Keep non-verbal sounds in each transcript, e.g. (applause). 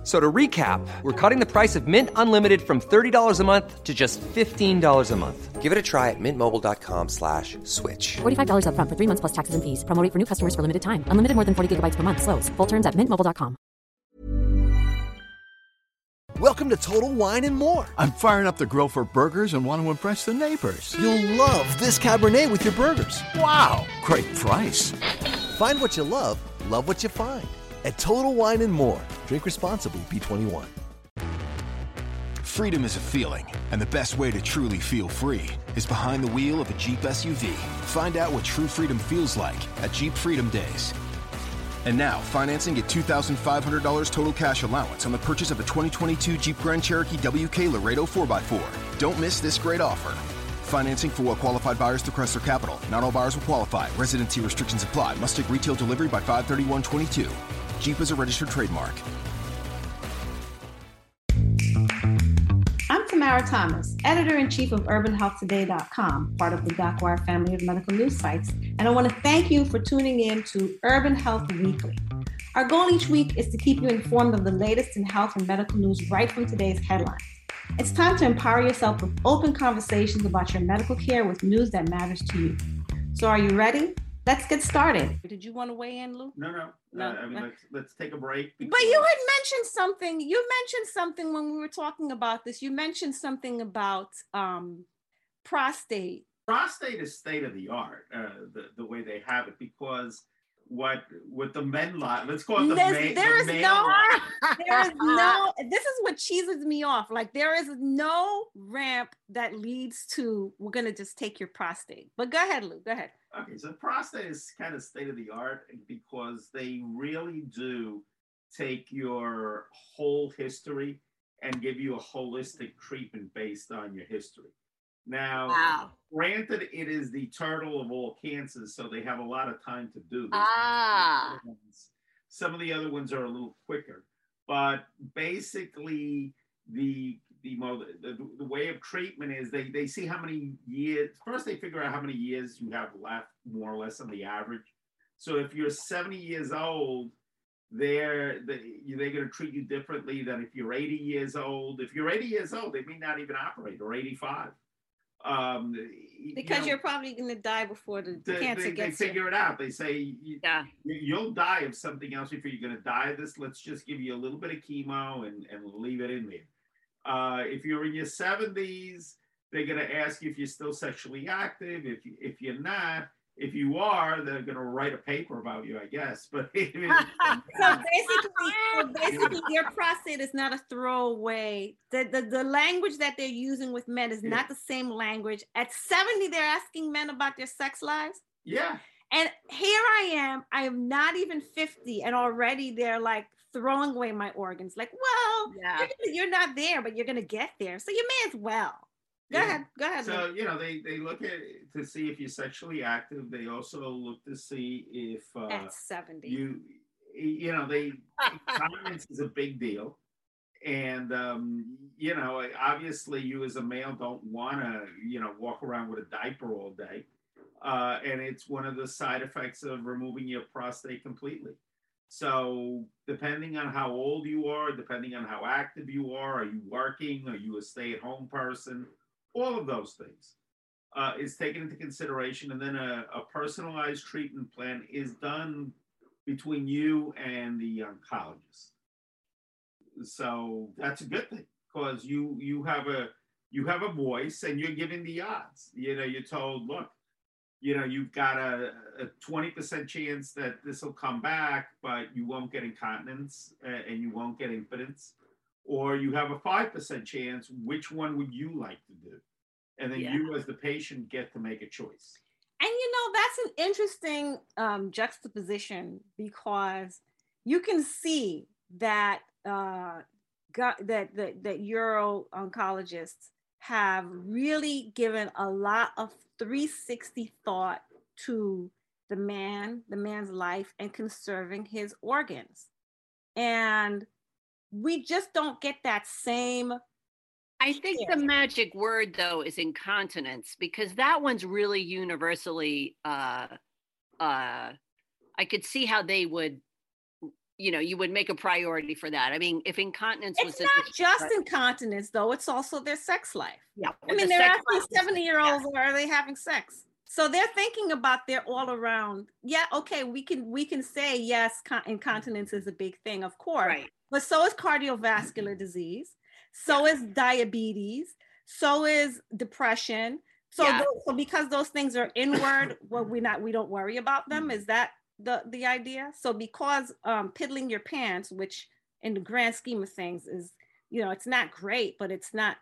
F- So to recap, we're cutting the price of Mint Unlimited from $30 a month to just $15 a month. Give it a try at mintmobile.com slash switch. $45 upfront for three months plus taxes and fees. Promo rate for new customers for limited time. Unlimited more than 40 gigabytes per month. Slows. Full terms at mintmobile.com. Welcome to Total Wine and More. I'm firing up the grill for burgers and want to impress the neighbors. You'll love this Cabernet with your burgers. Wow, great price. Find what you love, love what you find. At Total Wine and More. Drink responsibly, B21. Freedom is a feeling, and the best way to truly feel free is behind the wheel of a Jeep SUV. Find out what true freedom feels like at Jeep Freedom Days. And now, financing at $2,500 total cash allowance on the purchase of a 2022 Jeep Grand Cherokee WK Laredo 4x4. Don't miss this great offer. Financing for well qualified buyers through Chrysler Capital. Not all buyers will qualify. Residency restrictions apply. Must take retail delivery by 531.22. Jeep is a registered trademark. I'm Tamara Thomas, editor in chief of UrbanHealthToday.com, part of the DocWire family of medical news sites, and I want to thank you for tuning in to Urban Health Weekly. Our goal each week is to keep you informed of the latest in health and medical news right from today's headlines. It's time to empower yourself with open conversations about your medical care with news that matters to you. So, are you ready? Let's get started. Did you want to weigh in, Lou? No, no. No, Uh, I mean, no. let's let's take a break. But you had mentioned something. You mentioned something when we were talking about this. You mentioned something about um, prostate. prostate is state of the art. Uh, the the way they have it because what what the men lot. Let's call it the, There's- ma- the there is male no- lot. (laughs) There is no. (laughs) This is what cheeses me off. Like there is no ramp that leads to. We're gonna just take your prostate. But go ahead, Lou. Go ahead. Okay, so prostate is kind of state of the art because they really do take your whole history and give you a holistic treatment based on your history. Now, granted, it is the turtle of all cancers, so they have a lot of time to do this. Ah. Some of the other ones are a little quicker, but basically, the the, the the way of treatment is they they see how many years. First, they figure out how many years you have left, more or less, on the average. So if you're 70 years old, they're they, they're going to treat you differently than if you're 80 years old. If you're 80 years old, they may not even operate or 85. Um, you Because know, you're probably gonna die before the they, cancer they, they gets you. figure it out. They say you, Yeah. you- you'll die of something else before you're going to die of this. Let's just give you a little bit of chemo and, and leave it in there. Uh, if you're in your 70s, they're going to ask you if you're still sexually active. If you, if you're not, if you are, they're going to write a paper about you, I guess. But (laughs) (laughs) So (laughs) basically, so basically, your prostate is not a throwaway. The, the the language that they're using with men is not the same language. At 70, they're asking men about their sex lives. yeah, And here I am, I am not even 50, and already they're like throwing away my organs. Like, well, Yeah. you're, gonna- you're not there, but you're gonna get there. So you may as well. Go Yeah. ahead. Go ahead. So you know they they look at to see if you're sexually active. They also look to see if uh, At 70. you you know they (laughs) incontinence is a big deal and um, you know obviously you as a male don't want to you know walk around with a diaper all day uh, and it's one of the side effects of removing your prostate completely so depending on how old you are depending on how active you are are you working are you a stay-at-home person all of those things uh, is taken into consideration and then a, a personalized treatment plan is done between you and the oncologist. So that's a good thing because you you have a you have a voice and you're giving the odds. You know, you're told, look, you know, you've got a, a 20% chance that this will come back, but you won't get incontinence and you won't get impotence. Or you have a 5% chance. Which one would you like to do? And then Yeah. you, as the patient, get to make a choice. And you know, that's an interesting um, juxtaposition because you can see that uh, go- that that that uro oncologists have really given a lot of 360 thought to the man, the man's life, and conserving his organs. And we just don't get that same I think the magic word though is incontinence because that one's really universally uh uh I could see how they would you know, you would make a priority for that. I mean, if incontinence it's was not just incontinence though, it's also their sex life. Yeah. I mean, they're asking 70 year olds are they having sex? So they're thinking about their all around. Yeah, okay, we can we can say yes, con- incontinence is a big thing, of course. Right. But so is cardiovascular disease. So is diabetes. So is depression. So, Yeah. tho- so because those things are inward, well, we not we don't worry about them. Is that the the idea? So because um, piddling your pants, which in the grand scheme of things is, you know, it's not great, but it's not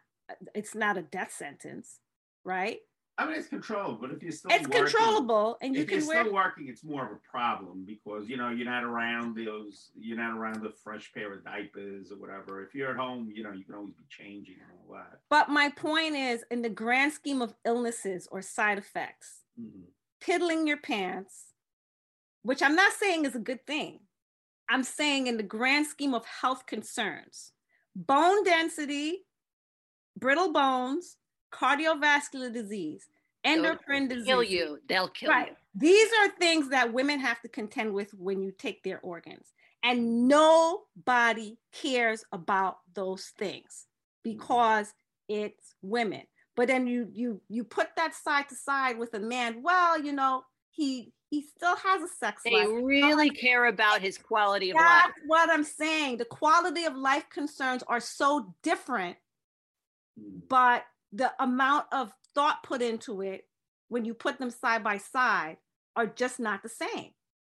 it's not a death sentence, right? I mean, it's controllable, but if you're still It's working- controllable, and you if can you're wear. still working, it's more of a problem because you know you're not around those, you're not around the fresh pair of diapers or whatever. If you're at home, you know you can always be changing and all that. But my point is, in the grand scheme of illnesses or side effects, Mhm. piddling your pants, which I'm not saying is a good thing. I'm saying in the grand scheme of health concerns, bone density, brittle bones, cardiovascular disease, endocrine disease. kill you. They'll kill right. you. These are things that women have to contend with when you take their organs. And nobody cares about those things because it's women. But then you you you put that side to side with a man, well, you know, he he still has a sex They life. really care about his quality of life. That's what I'm saying. The quality of life concerns are so different, hmm. but the amount of thought put into it when you put them side by side are just not the same.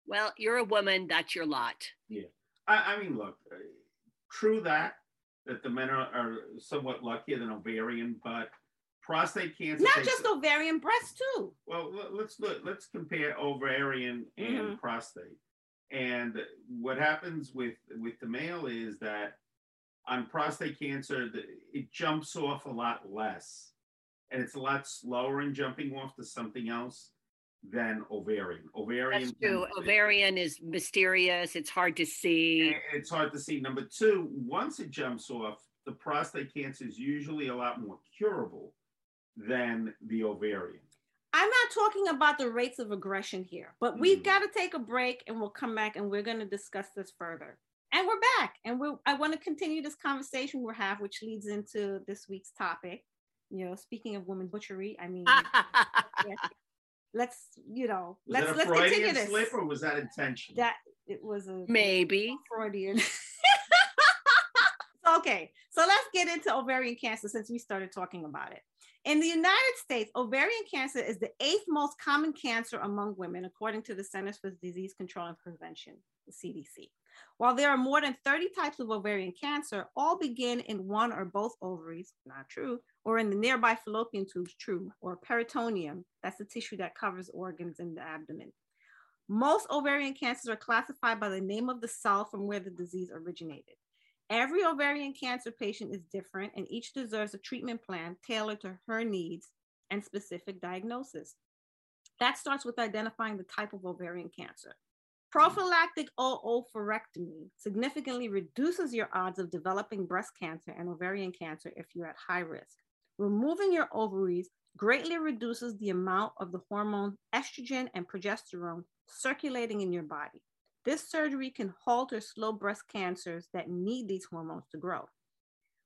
Well, you're a woman, that's your lot. Yeah, I, I mean, look, uh, true that that the men are, are somewhat luckier than ovarian, but prostate cancer. Not takes- just ovarian, breast too. Well, let- let's look, let's compare ovarian and Mhm. prostate. And what happens with with the male is that on prostate cancer, the, it jumps off a lot less, and it's a lot slower in jumping off to something else than ovarian. Ovarian. That's true. Ovarian is mysterious. It's hard to see. It's hard to see. Number two, once it jumps off, the prostate cancer is usually a lot more curable than the ovarian. I'm not talking about the rates of aggression here, but we've hmm. got to take a break and we'll come back and we're going to discuss this further. And we're back, and we I want to continue this conversation we're having, which leads into this week's topic. You know, speaking of women butchery, I mean, (laughs) yes, let's you know, Was let's that a let's continue Freudian this. slip or was that intentional? That it was a Maybe. Freudian. (laughs) okay, so let's get into ovarian cancer since we started talking about it. In the United States, ovarian cancer is the eighth most common cancer among women, according to the Centers for Disease Control and Prevention, the CDC. While there are more than 30 types of ovarian cancer, all begin in one or both ovaries, not true, or in the nearby fallopian tubes, true, or peritoneum, that's the tissue that covers organs in the abdomen. Most ovarian cancers are classified by the name of the cell from where the disease originated. Every ovarian cancer patient is different, and each deserves a treatment plan tailored to her needs and specific diagnosis. That starts with identifying the type of ovarian cancer. Prophylactic oophorectomy significantly reduces your odds of developing breast cancer and ovarian cancer if you're at high risk. Removing your ovaries greatly reduces the amount of the hormone estrogen and progesterone circulating in your body. This surgery can halt or slow breast cancers that need these hormones to grow.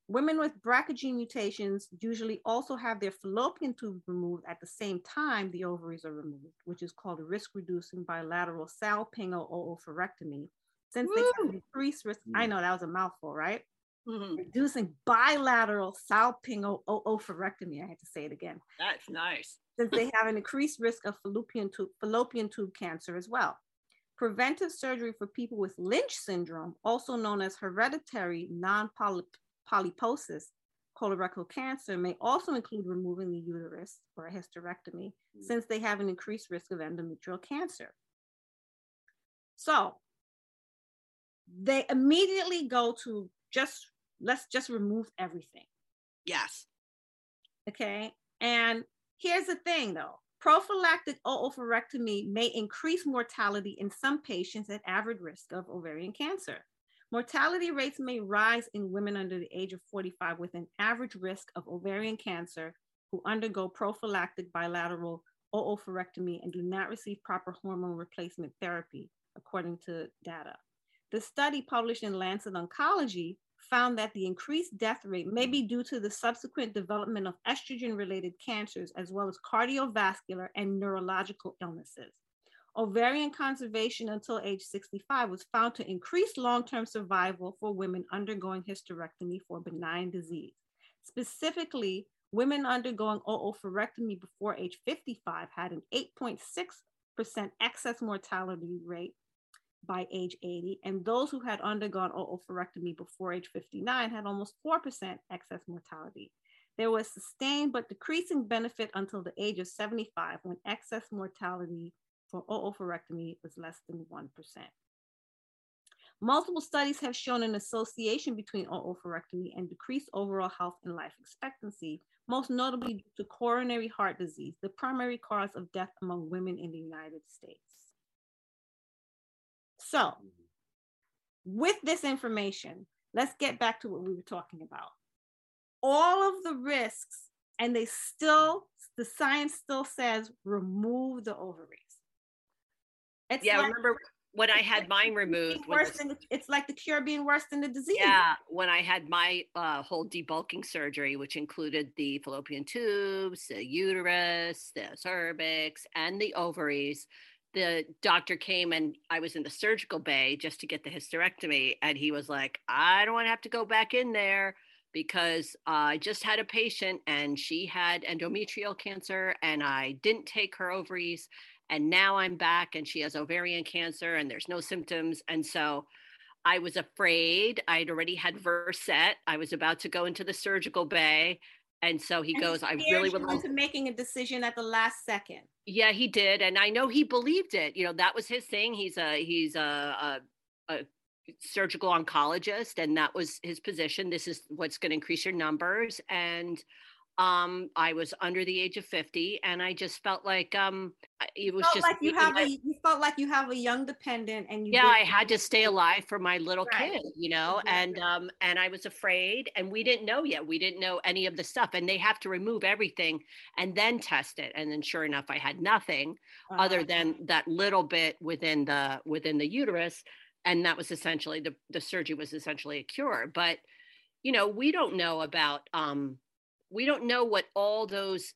Women with BRCA gene mutations usually also have their fallopian tubes removed at the same time the ovaries are removed, which is called risk reducing bilateral salpingo-oophorectomy. Since they have increased risk, I know that was a mouthful, right? Mhm. Reducing bilateral salpingo-oophorectomy. I had to say it again That's nice. since they have an increased risk of fallopian tube, fallopian tube cancer as well. Preventive surgery for people with Lynch syndrome, also known as hereditary non-polyposis colorectal cancer, may also include removing the uterus or a hysterectomy, hmm. since they have an increased risk of endometrial cancer. So they immediately go to just let's just remove everything. Yes. Okay. And here's the thing though prophylactic oophorectomy may increase mortality in some patients at average risk of ovarian cancer. Mortality rates may rise in women under the age of 45 with an average risk of ovarian cancer who undergo prophylactic bilateral oophorectomy and do not receive proper hormone replacement therapy, according to data. The study published in Lancet Oncology found that the increased death rate may be due to the subsequent development of estrogen related cancers, as well as cardiovascular and neurological illnesses. Ovarian conservation until age 65 was found to increase long term survival for women undergoing hysterectomy for benign disease. Specifically, women undergoing oophorectomy before age 55 had an 8.6% excess mortality rate by age 80, and those who had undergone oophorectomy before age 59 had almost 4% excess mortality. There was sustained but decreasing benefit until the age of 75 when excess mortality for oophorectomy was less than 1%. Multiple studies have shown an association between oophorectomy and decreased overall health and life expectancy, most notably due to coronary heart disease, the primary cause of death among women in the United States. So, with this information, let's get back to what we were talking about. All of the risks, and they still, the science still says remove the ovaries. It's yeah, like, remember when I had mine removed. Worse than the, it's like the cure being worse than the disease. Yeah, when I had my uh, whole debulking surgery, which included the fallopian tubes, the uterus, the cervix, and the ovaries, the doctor came and I was in the surgical bay just to get the hysterectomy. And he was like, I don't want to have to go back in there because I just had a patient and she had endometrial cancer and I didn't take her ovaries. And now I'm back and she has ovarian cancer and there's no symptoms. And so I was afraid. I'd already had mm. Versed. I was about to go into the surgical bay. And so he and goes, I really would like to making a decision at the last second. Yeah, he did, and I know he believed it. You know, that was his thing. He's a he's a, a, a surgical oncologist, and that was his position. This is what's going to increase your numbers, and um i was under the age of 50 and i just felt like um it was just like you have a you felt like you have a young dependent and yeah i had to stay alive for my little right. kid you know exactly. and um and i was afraid and we didn't know yet we didn't know any of the stuff and they have to remove everything and then test it and then sure enough i had nothing uh-huh. other than that little bit within the within the uterus and that was essentially the the surgery was essentially a cure but you know we don't know about um we don't know what all those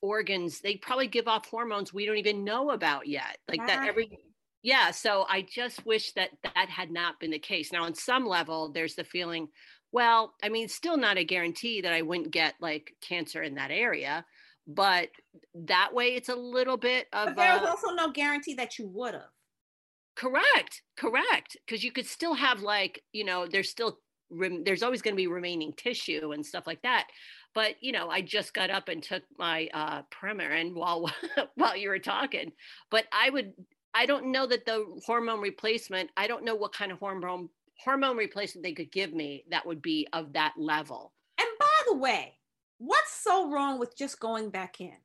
organs they probably give off hormones we don't even know about yet like that every yeah so i just wish that that had not been the case. Now on some level there's the feeling well i mean still not a guarantee that i wouldn't get like cancer in that area but that way it's a little bit of but there's also no guarantee that you would have. Correct correct because you could still have like you know there's still there's always going to be remaining tissue and stuff like that but you know, I just got up and took my uh, Premarin while (laughs) while you were talking. But I would, I don't know that the hormone replacement. I don't know what kind of hormone hormone replacement they could give me that would be of that level. And by the way, what's so wrong with just going back in?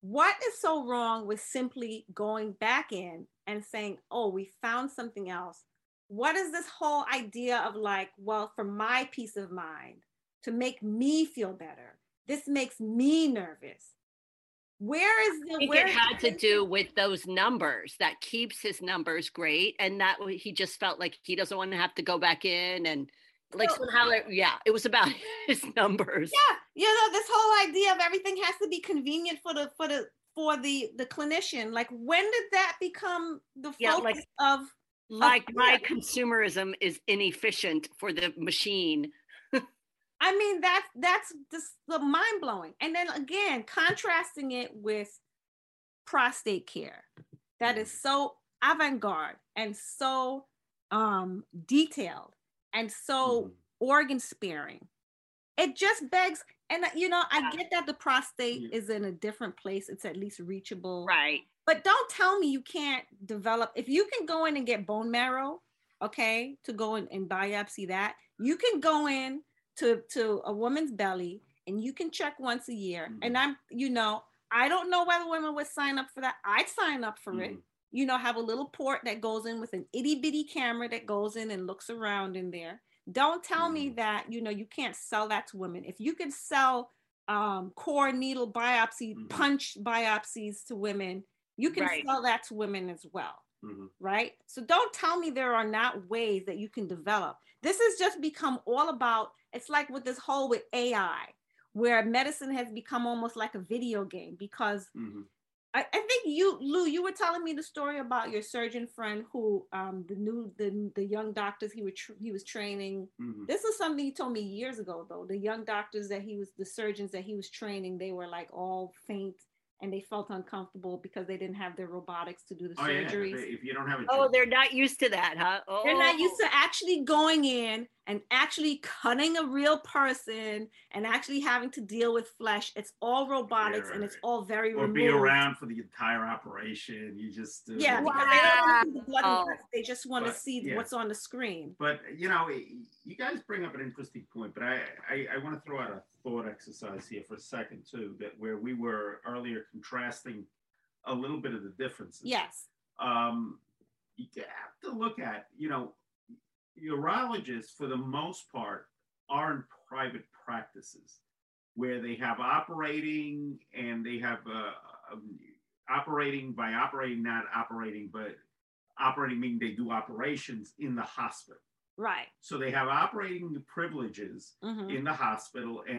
What is so wrong with simply going back in and saying, oh, we found something else? What is this whole idea of like, well, for my peace of mind, to make me feel better. This makes me nervous. Where is the? I think it had to do with those numbers that keeps his numbers great, and that he just felt like he doesn't want to have to go back in and like so, somehow, yeah, it was about (laughs) his numbers. Yeah, you know, this whole idea of everything has to be convenient for the for the for the the clinician. Like, when did that become the focus yeah, like, of? Like of my consumerism is inefficient for the machine I mean, that's that's just mind blowing. And then again, contrasting it with prostate care, that is so avant-garde and so um, detailed and so mm. organ sparing. It just begs, and you know, I get that the prostate yeah. is in a different place. It's at least reachable, right? But don't tell me you can't develop. If you can go in and get bone marrow, okay, to go in and biopsy that, you can go in to to a woman's belly and you can check once a year mm-hmm. and i'm you know i don't know whether women would sign up for that i'd sign up for mm-hmm. it you know, have a little port that goes in with an itty bitty camera that goes in and looks around in there. Don't tell me that, you know, you can't sell that to women. If you can sell um, core needle biopsy, punch biopsies to women, you can Right. sell that to women as well Mhm. right? So don't tell me there are not ways that you can develop. This has just become all about it's like with this whole with AI, where medicine has become almost like a video game because Mhm. I, I think you, Lou, you were telling me the story about your surgeon friend who um the new the the young doctors he was tr- he was training. Mhm. This is something he told me years ago though. The young doctors that he was the surgeons that he was training, they were like all faint and they felt uncomfortable because they didn't have their robotics to do the Oh, surgeries. If if you don't have a Oh, they're not used to that, huh? Oh, They're not used to actually going in and actually cutting a real person and actually having to deal with flesh. It's all robotics and it's all very or removed. be around for the entire operation. You just uh, Yeah, because they don't want to see the blood and They just want to see yeah. what's on the screen. But you know, you guys bring up an interesting point. But I, I, I want to throw out a thought exercise here for a second too. That where we were earlier contrasting a little bit of the differences. Yes. Um, you have to look at, you know, urologists for the most part are in private practices where they have operating and they have uh, um, operating by operating, not operating, but operating meaning they do operations in the hospital. Right. So they have operating privileges Mhm. in the hospital and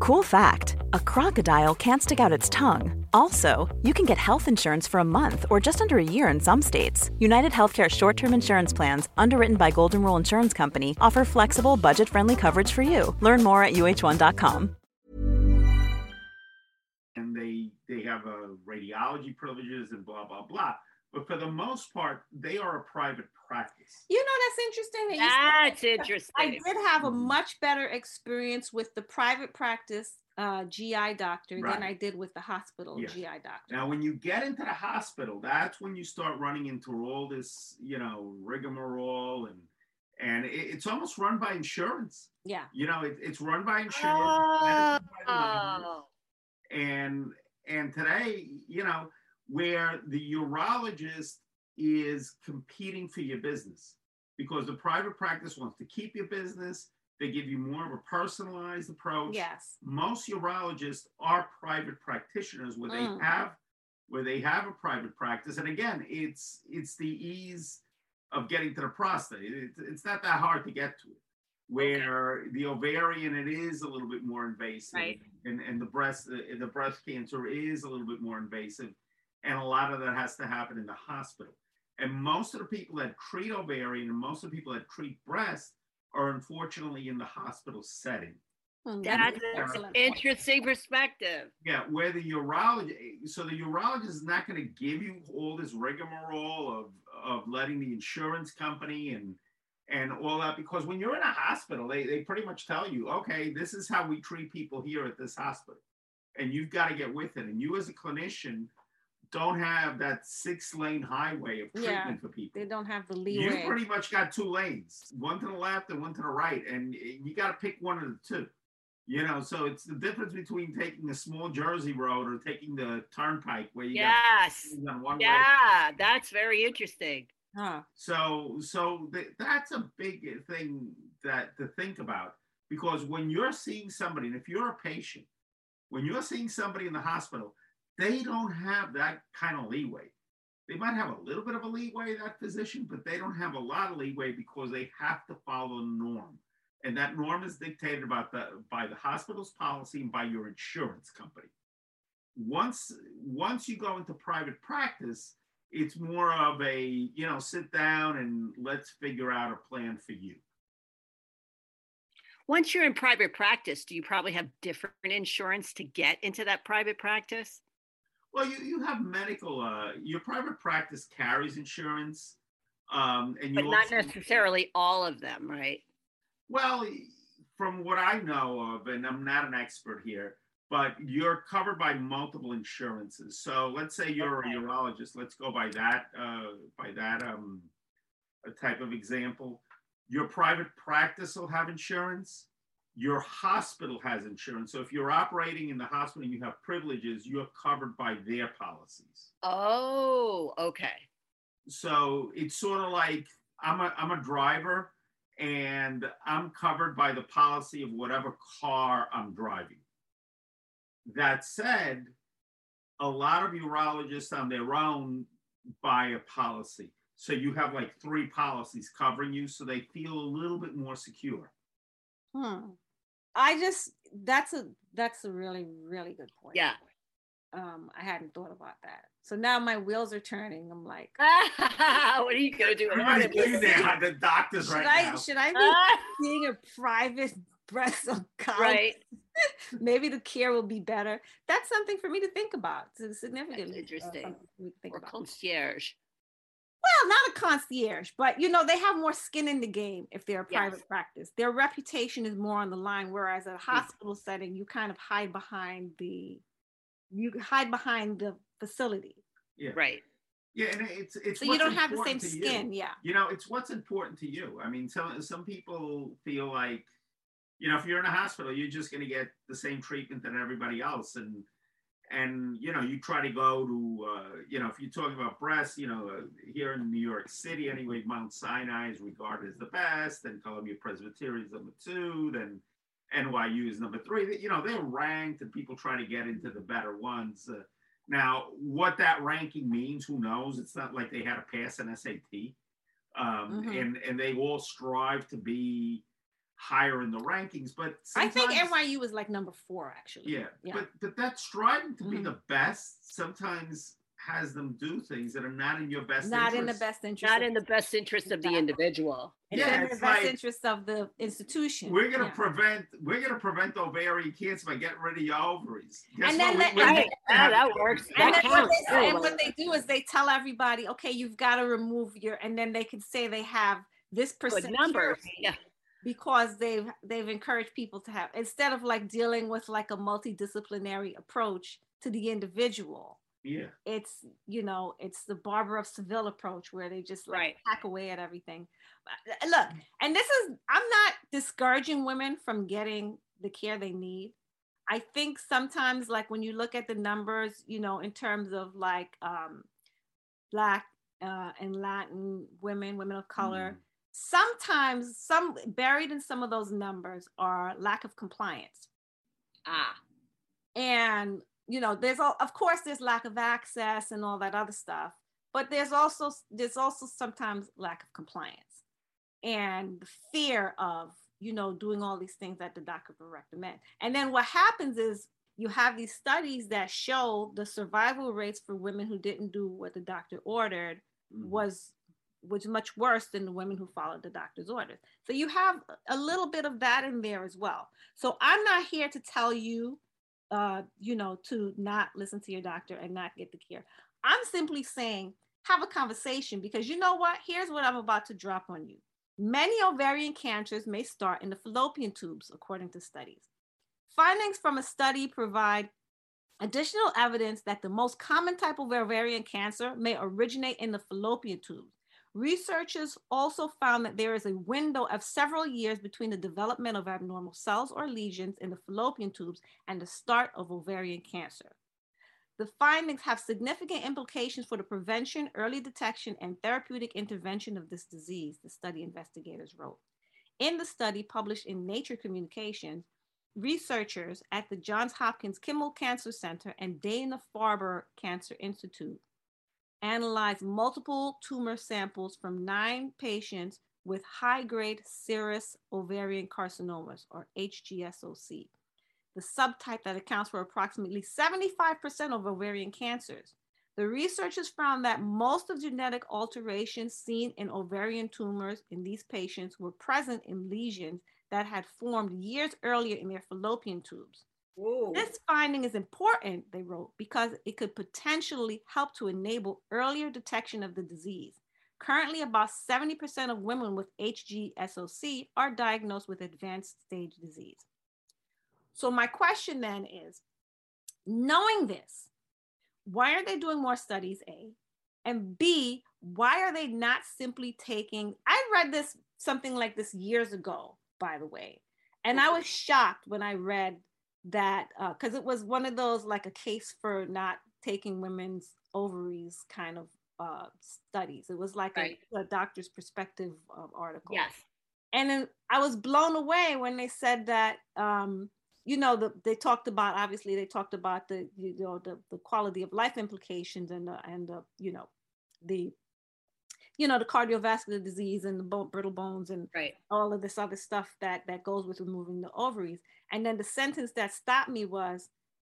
Cool fact a crocodile can't stick out its tongue. Also, you can get health insurance for a month or just under a year in some states. United Healthcare short term insurance plans, underwritten by Golden Rule Insurance Company, offer flexible, budget friendly coverage for you. Learn more at uh1.com. and they they have uh, radiology privileges and blah blah blah. But for the most part, they are a private practice. You know, that's interesting. That you That's that, because interesting. I did have a much better experience with the private practice uh, GI doctor than I did with the hospital Yeah. GI doctor. Now, when you get into the hospital, that's when you start running into all this, you know, rigmarole and and it, it's almost run by insurance. Yeah. You know, it, it's run by insurance. managed by the numbers. Oh, and and today you know where the urologist is competing for your business. Because the private practice wants to keep your business. They give you more of a personalized approach. Yes. most urologists are private practitioners where they Mm. have where they have a private practice. And again it's it's the ease of getting to the prostate. It's, it's not that hard to get to it. Where the ovarian it is a little bit more invasive Right. and and the breast the breast cancer is a little bit more invasive and a lot of that has to happen in the hospital and most of the people that treat ovarian and most of the people that treat breast are unfortunately in the hospital setting Hmm, that's an an excellent point. interesting perspective. yeah, where the urologist, so the urologist is not going to give you all this rigmarole of of letting the insurance company and and all that because when you're in a hospital, they they pretty much tell you, okay, this is how we treat people here at this hospital, and you've got to get with it. And you as a clinician don't have that six lane highway of treatment Yeah. for people. They don't have the lead. You pretty much got two lanes, one to the left and one to the right, and you got to pick one of the two. You know, so it's the difference between taking a small Jersey road or taking the turnpike where you Yes. got on one way. Yeah, that's very interesting. Huh. So, so th- that's a big thing that to think about because when you're seeing somebody, and if you're a patient, when you're seeing somebody in the hospital, they don't have that kind of leeway. They might have a little bit of a leeway, that physician, but they don't have a lot of leeway because they have to follow the norm. And that norm is dictated about the, by the hospital's policy and by your insurance company. Once once you go into private practice, it's more of a you know sit down and let's figure out a plan for you. Once you're in private practice, do you probably have different insurance to get into that private practice? Well, you, you have medical, uh, your private practice carries insurance. Um, and you but not also- necessarily all of them, right? Well, from what I know of, and I'm not an expert here, but you're covered by multiple insurances. So let's say you're Okay. a urologist. Let's go by that uh, by that um, a type of example. Your private practice will have insurance. Your hospital has insurance. So if you're operating in the hospital and you have privileges, you're covered by their policies. Oh, okay. So it's sort of like I'm a I'm a driver and I'm covered by the policy of whatever car I'm driving. That said, a lot of urologists on their own buy a policy. So you have like three policies covering you so they feel a little bit more secure. Hmm. I just that's a that's a really really good point. Yeah. Um, I hadn't thought about that. So now my wheels are turning. I'm like, (laughs) what are you gonna do? Everybody's about it? getting there at the doctors should right I now. should I be (laughs) seeing a private (laughs) breast oncologist? Right. Maybe the care will be better. That's something for me to think about. To significantly uh, interesting. something for think Or about. concierge. Well, not a concierge, but you know, they have more skin in the game if they're a Yes. private practice. Their reputation is more on the line, whereas a hospital setting, you kind of hide behind the you hide behind the facility. Yeah. Right. Yeah, and it's it's So you don't have the same to you. skin, yeah. You know, it's what's important to you. I mean, some some people feel like, you know, if you're in a hospital, you're just going to get the same treatment that everybody else, and and you know, you try to go to, uh, you know, if you're talking about breasts, you know, uh, here in New York City, anyway, Mount Sinai is regarded as the best, then Columbia Presbyterian is number two, then NYU is number three. You know, they're ranked, and people try to get into the better ones. Uh, now, what that ranking means, who knows? It's not like they had to pass an SAT, um, Mhm. and and they all strive to be higher in the rankings. But I think NYU was like number four, actually. yeah, Yeah. but but that striving to be Mhm. the best sometimes has them do things that are not in your best. Not in the interest. best interest. Not in the best interest of the Exactly. individual. It's Yeah, in the it's best like- interest of the institution. We're gonna Yeah. prevent we're gonna prevent ovarian cancer by getting rid of your ovaries. Guess And then what? let- We- and Yeah, that works. and That then what they, and what they do is they tell everybody, okay, you've got to remove your, and then they can say they have this Good percent numbers. Yeah. Because they've they've encouraged people to have instead of like dealing with like a multidisciplinary approach to the individual. yeah. It's you know it's the Barber of Seville approach where they just like Right. hack away at everything. Look, and this is I'm not discouraging women from getting the care they need. I think sometimes like when you look at the numbers, you know, in terms of like um, black uh, and Latin women, women of color, sometimes some buried in some of those numbers are lack of compliance. Ah. and you know there's all of course there's lack of access and all that other stuff but there's also there's also sometimes lack of compliance and the fear of you know doing all these things that the doctor would recommend. And then what happens is you have these studies that show the survival rates for women who didn't do what the doctor ordered was was much worse than the women who followed the doctor's orders. So you have a little bit of that in there as well. So I'm not here to tell you, uh, you know, to not listen to your doctor and not get the care. I'm simply saying have a conversation because you know what? Here's what I'm about to drop on you. Many ovarian cancers may start in the fallopian tubes, according to studies. Findings from a study provide additional evidence that the most common type of ovarian cancer may originate in the fallopian tubes. Researchers also found that there is a window of several years between the development of abnormal cells or lesions in the fallopian tubes and the start of ovarian cancer. The findings have significant implications for the prevention, early detection, and therapeutic intervention of this disease, the study investigators wrote. In the study published in Nature Communications, researchers at the Johns Hopkins Kimmel Cancer Center and Dana Farber Cancer Institute analyzed multiple tumor samples from nine patients with high grade serous ovarian carcinomas, or HGSOC, the subtype that accounts for approximately 75% of ovarian cancers. The researchers found that most of genetic alterations seen in ovarian tumors in these patients were present in lesions that had formed years earlier in their fallopian tubes. Ooh. This finding is important, they wrote, because it could potentially help to enable earlier detection of the disease. Currently, about 70% of women with HGSOC are diagnosed with advanced stage disease. So, my question then is knowing this, why are they doing more studies? A. And B, why are they not simply taking? I read this something like this years ago, by the way. And I was shocked when I read that because uh, it was one of those like a case for not taking women's ovaries kind of uh, studies. It was like right. a, a, doctor's perspective article. Yes. And then I was blown away when they said that, um, you know, the, they talked about, obviously they talked about the, you know, the, the quality of life implications and, the, and the, you know, the, you know, the cardiovascular disease and the bone, brittle bones and right. all of this other stuff that, that goes with removing the ovaries. And then the sentence that stopped me was,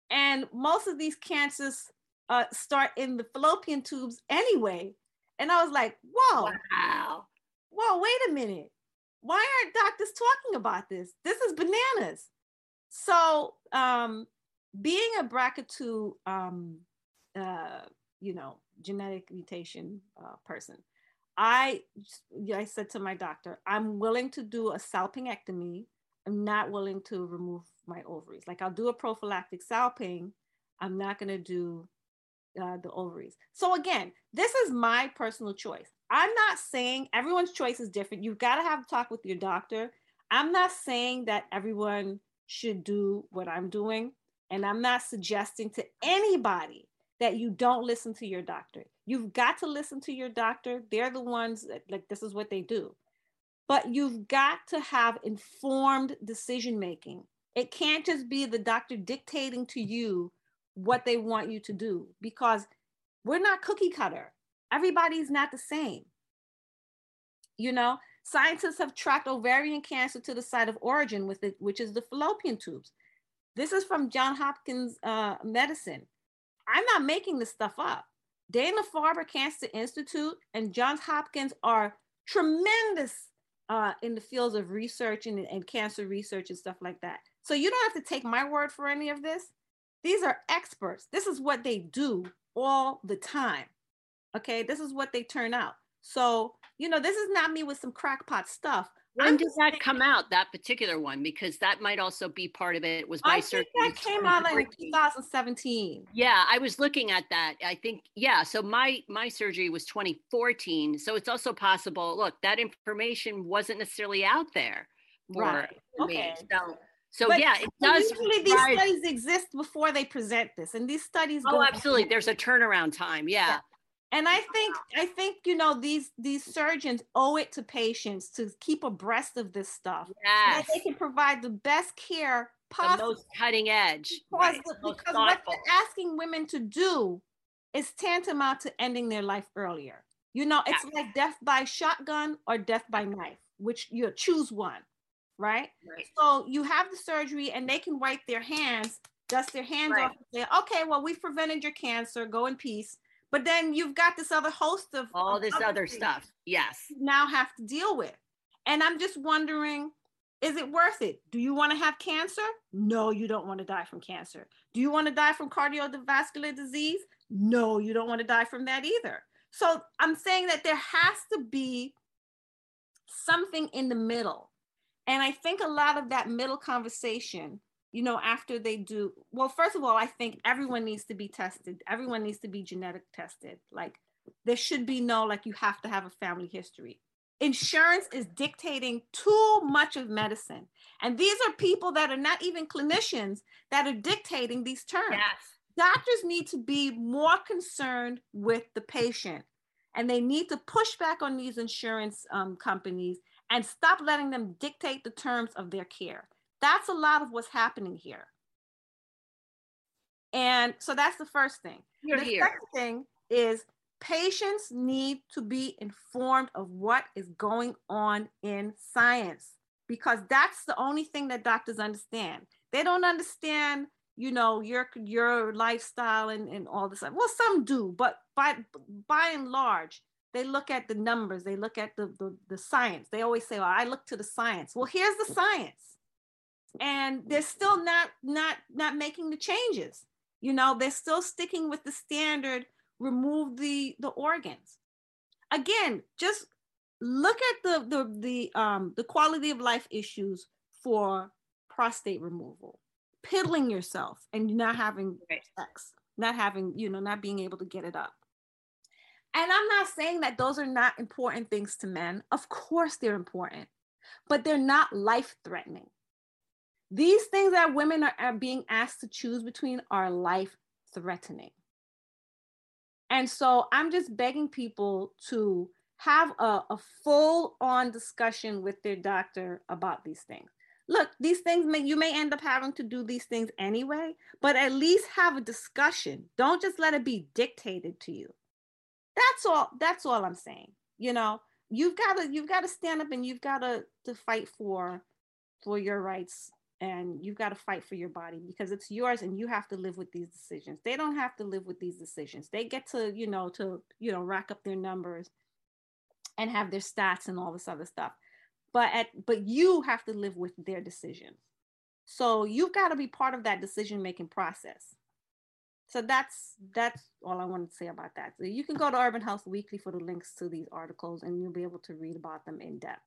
and most of these cancers uh, start in the fallopian tubes anyway. And I was like, whoa, wow. whoa, wait a minute. Why aren't doctors talking about this? This is bananas. So um, being a BRCA2, um, uh, you know, genetic mutation uh, person, I, I said to my doctor, I'm willing to do a salpingectomy. I'm not willing to remove my ovaries. Like I'll do a prophylactic salping. I'm not going to do uh, the ovaries. So again, this is my personal choice. I'm not saying everyone's choice is different. You've got to have a talk with your doctor. I'm not saying that everyone should do what I'm doing. And I'm not suggesting to anybody that you don't listen to your doctor. You've got to listen to your doctor. They're the ones that, like, this is what they do. But you've got to have informed decision making. It can't just be the doctor dictating to you what they want you to do because we're not cookie cutter. Everybody's not the same. You know, scientists have tracked ovarian cancer to the site of origin with it, which is the fallopian tubes. This is from John Hopkins uh, Medicine. I'm not making this stuff up. Dana Farber Cancer Institute and Johns Hopkins are tremendous uh, in the fields of research and, and cancer research and stuff like that. So you don't have to take my word for any of this. These are experts. This is what they do all the time. Okay, this is what they turn out. So, you know, this is not me with some crackpot stuff. When I'm did that come out, that particular one? Because that might also be part of it. Was my I think that came out in 2017. Yeah, I was looking at that. I think, yeah. So my my surgery was 2014. So it's also possible. Look, that information wasn't necessarily out there. right. Okay. So so but yeah, it does. Usually, these studies exist before they present this, and these studies. Oh, absolutely. There's a turnaround time. Yeah. And I think I think you know these these surgeons owe it to patients to keep abreast of this stuff. Yes. So they can provide the best care possible. The most cutting edge. Because, right. because what they're asking women to do is tantamount to ending their life earlier. You know, it's like death by shotgun or death by knife, which you choose one right? right? So you have the surgery and they can wipe their hands, dust their hands right. off and say, okay, well, we've prevented your cancer, go in peace. But then you've got this other host of all this other, other stuff. Yes. now have to deal with. And I'm just wondering, is it worth it? Do you want to have cancer? No, you don't want to die from cancer. Do you want to die from cardiovascular disease? No, you don't want to die from that either. So I'm saying that there has to be something in the middle and I think a lot of that middle conversation, you know, after they do, well, first of all, I think everyone needs to be tested. Everyone needs to be genetic tested. Like there should be no, like you have to have a family history. Insurance is dictating too much of medicine. And these are people that are not even clinicians that are dictating these terms. Yes. Doctors need to be more concerned with the patient and they need to push back on these insurance um, companies and stop letting them dictate the terms of their care. That's a lot of what's happening here. And so that's the first thing. You're the here. second thing is patients need to be informed of what is going on in science because that's the only thing that doctors understand. They don't understand, you know, your your lifestyle and, and all this. Well, some do, but by by and large, they look at the numbers they look at the, the, the science they always say well i look to the science well here's the science and they're still not not not making the changes. You know they're still sticking with the standard remove the the organs. Again just look at the the the um the quality of life issues for prostate removal piddling yourself and not having right. sex not having you know not being able to get it up. And i'm not saying that those are not important things to men. Of course they're important but they're not life threatening these things that women are, are being asked to choose between are life threatening and so i'm just begging people to have a, a full on discussion with their doctor about these things. Look these things may you may end up having to do these things anyway but at least have a discussion. Don't just let it be dictated to you. That's all that's all i'm saying you know? You've got to you've got to stand up and you've got to to fight for for your rights and you've got to fight for your body because it's yours and you have to live with these decisions. They don't have to live with these decisions. They get to you know to you know rack up their numbers and have their stats and all this other stuff. But at but you have to live with their decisions so you've got to be part of that decision making process. So that's that's all i wanted to say about that. So you can go to urban health weekly for the links to these articles and you'll be able to read about them in depth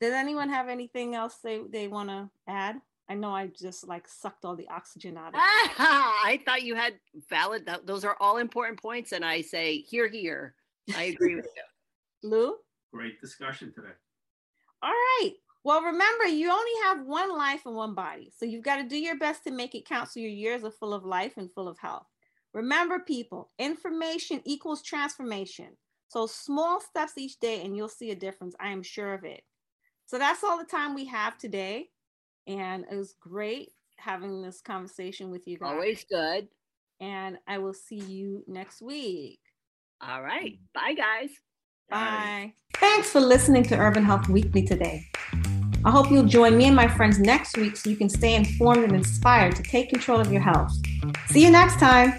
does anyone have anything else they, they want to add i know i just like sucked all the oxygen out of (laughs) i thought you had valid those are all important points and i say hear hear i agree with you (laughs) lou Great discussion today. All right. Well, remember, you only have one life and one body. So you've got to do your best to make it count so your years are full of life and full of health. Remember, people, information equals transformation. So small steps each day, and you'll see a difference. I am sure of it. So that's all the time we have today. And it was great having this conversation with you guys. Always good. And I will see you next week. All right. Bye, guys. Bye. Thanks for listening to Urban Health Weekly today. I hope you'll join me and my friends next week so you can stay informed and inspired to take control of your health. See you next time.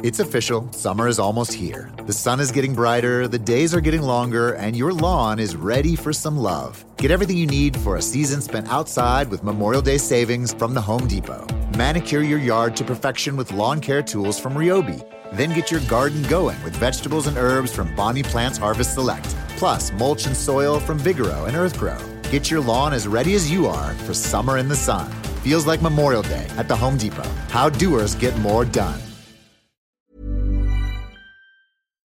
It's official. Summer is almost here. The sun is getting brighter, the days are getting longer, and your lawn is ready for some love. Get everything you need for a season spent outside with Memorial Day savings from the Home Depot. Manicure your yard to perfection with lawn care tools from Ryobi. Then get your garden going with vegetables and herbs from Bonnie Plants Harvest Select. Plus, mulch and soil from Vigoro and EarthGro. Get your lawn as ready as you are for summer in the sun. Feels like Memorial Day at the Home Depot. How doers get more done.